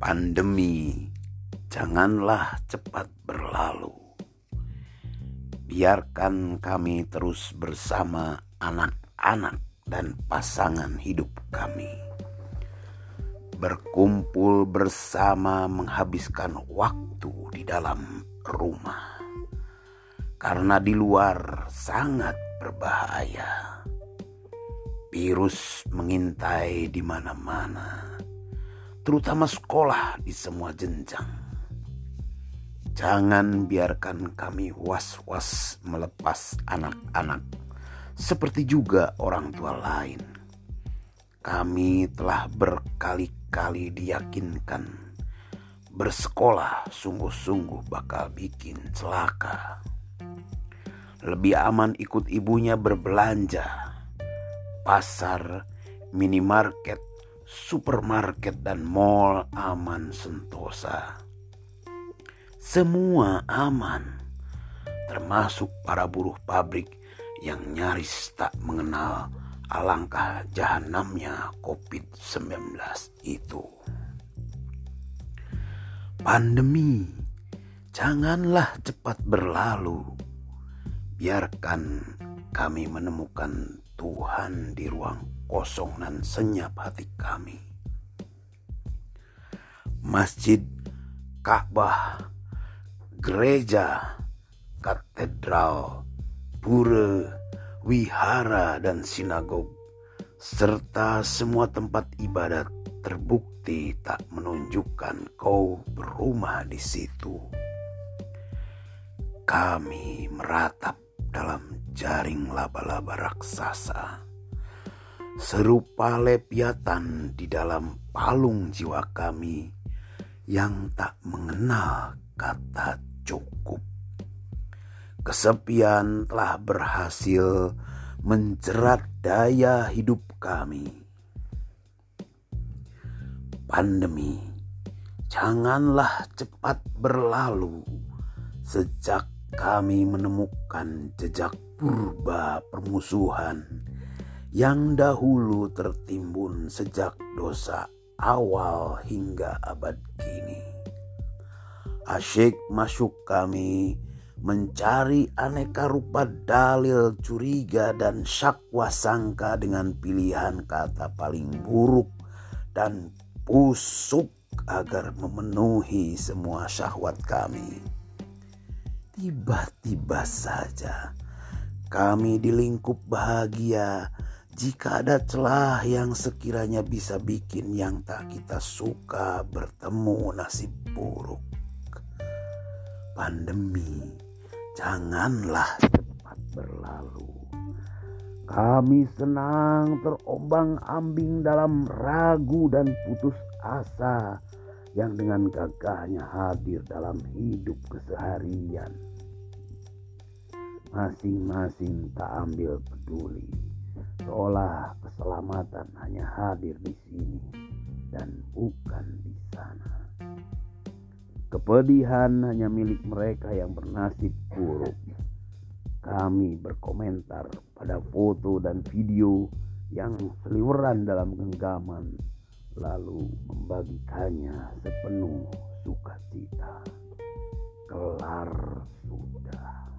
Pandemi, janganlah cepat berlalu. Biarkan kami terus bersama anak-anak dan pasangan hidup kami. Berkumpul bersama menghabiskan waktu di dalam rumah. Karena di luar sangat berbahaya. Virus mengintai di mana-mana, terutama sekolah di semua jenjang. Jangan biarkan kami was-was melepas anak-anak, seperti juga orang tua lain. Kami telah berkali-kali diyakinkan bersekolah sungguh-sungguh bakal bikin celaka. Lebih aman ikut ibunya berbelanja. Pasar, minimarket, supermarket, dan mall aman sentosa semua aman, termasuk para buruh pabrik yang nyaris tak mengenal alangkah jahanamnya COVID-19 itu. Pandemi janganlah cepat berlalu. Biarkan kami menemukan Tuhan di ruang kosong dan senyap hati kami. Masjid Ka'bah gereja, katedral, pura, wihara, dan sinagog, serta semua tempat ibadat terbukti tak menunjukkan kau berumah di situ. Kami meratap dalam jaring laba-laba raksasa, serupa lepiatan di dalam palung jiwa kami yang tak mengenal kata cukup. Kesepian telah berhasil menjerat daya hidup kami. Pandemi janganlah cepat berlalu sejak kami menemukan jejak purba permusuhan yang dahulu tertimbun sejak dosa awal hingga abad kini. Asyik masuk kami mencari aneka rupa dalil curiga dan syakwa sangka dengan pilihan kata paling buruk dan busuk agar memenuhi semua syahwat kami. Tiba-tiba saja kami di lingkup bahagia jika ada celah yang sekiranya bisa bikin yang tak kita suka bertemu nasib buruk pandemi janganlah cepat berlalu. Kami senang terombang-ambing dalam ragu dan putus asa yang dengan gagahnya hadir dalam hidup keseharian. Masing-masing tak ambil peduli, seolah keselamatan hanya hadir di sini dan bukan di sana. Kepedihan hanya milik mereka yang bernasib buruk. Kami berkomentar pada foto dan video yang seliweran dalam genggaman, lalu membagikannya sepenuh sukacita. Kelar sudah.